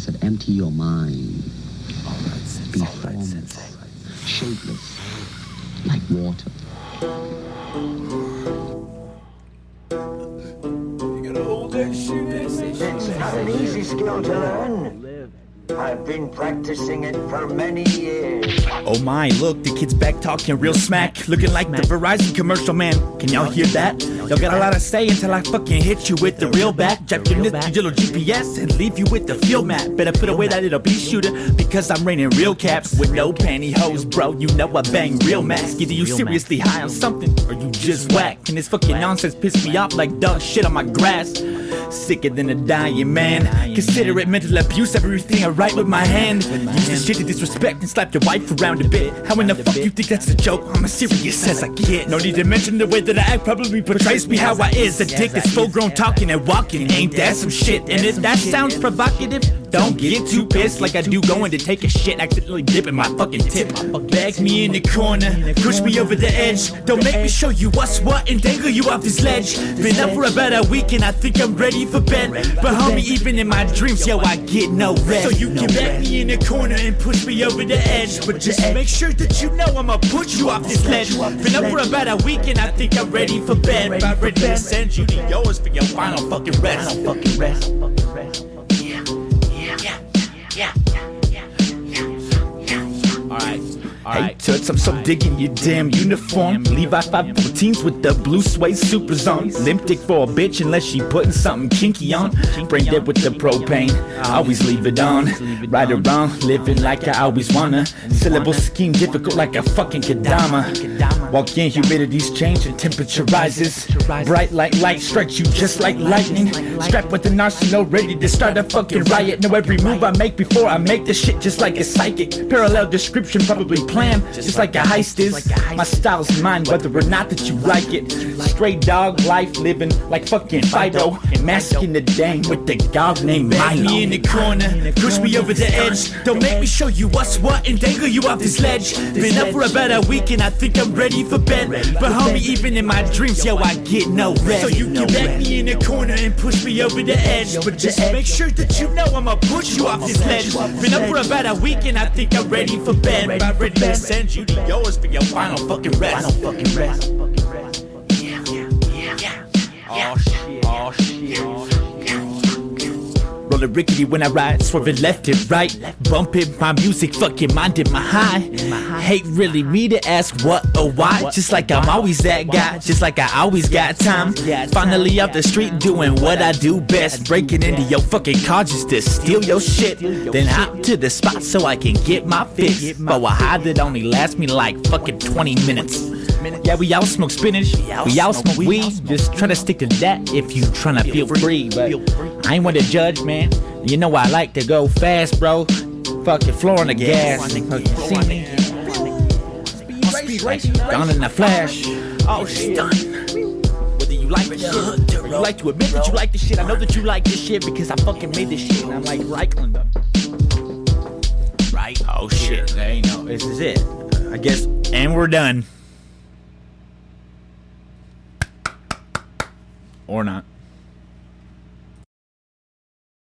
said, empty your mind. Be formless, shapeless, like water. It's not an easy skill to learn. I've been practicing it for many years. Oh my, look, the kid's back talking real smack. Looking like the Verizon commercial, man. Can y'all hear that? Y'all got a lot to say until I fucking hit you with the real back. Jab your this digital GPS and leave you with the field map. Better put away that little bee shooter because I'm raining real caps with no pantyhose, bro. You know I bang real max. Either you seriously high on something or you just whack. And this fucking nonsense piss me off like dog shit on my grass. Sicker than a dying man. Consider it mental abuse, everything I write with my hand. Use this shit to disrespect and slap your wife around a bit. How in the fuck you think that's a joke? I'm as serious as I get. No need to mention the way that I act probably portrays me how I is. A dick that's full grown talking and walking. Ain't that some shit? And if that sounds provocative, don't get too pissed like I do going to take a shit, accidentally dipping my fucking tip. Bag me in the corner, push me over the edge. Don't make me show you what's what and dangle you off this ledge. Been up for about a week and I think I'm ready for bed. But homie, even in my dreams, yo, I get no rest. So you can back me in the corner and push me over the edge. But just make sure that you know I'ma put you off this ledge. Been up for about a week and I think I'm ready for bed. About ready to send you to yours for your final fucking rest. Fucking rest. Hey Toots, I'm so digging your damn uniform. Levi 514s with the blue suede supers on. Limp for a bitch unless she putting something kinky on. Brain dead with the propane, I always leave it on. Right or wrong, living like I always wanna. Syllable scheme difficult like a fucking Kadama. Walk in, humidity's change and temperature rises. Bright like light strikes you just like lightning. Strapped with an arsenal ready to start a fucking riot. Know every move I make before I make the shit just like a psychic. Parallel description, probably planned, just like a heist is. My style's mine, whether or not that you like it. Straight dog life living like fucking Fido. And masking the dang with the dog named Milo. me in the corner, push me over the edge. Don't make me show you what's what and dangle you off this ledge. Been up for about a week and I think I'm ready for bed. But homie, even in my dreams, yo, I get no rest. So you can back me in the corner and push me over the edge. But just make sure that you know I'ma push you off this ledge. Been up for about a week and I think I'm ready for bed. About ready to send you to yours for your final fucking rest. Final fucking rest. Yeah, yeah, yeah, yeah. Oh shit. Oh shit. Rolling rickety when I ride, swerving left and right. Bumping my music, fucking minding my high. Hate really me to ask what or why. Just like I'm always that guy, just like I always got time. Finally off the street doing what I do best. Breaking into your fucking car just to steal your shit. Then hop to the spot so I can get my fix. But a high that only lasts me like fucking 20 minutes. Yeah, we all smoke spinach, we all smoke weed. Just try to stick to that if you tryna feel free. But I ain't one to judge, man. You know I like to go fast, bro. Fucking floor on the gas. See me. Gone in a flash. Oh, shit. Whether you like the shit, or you like to admit that you like the shit. I know that you like this shit because I fucking made this shit and I'm like Reichland. Right? Oh shit. There you know. This is it. I guess. And we're done. Or not.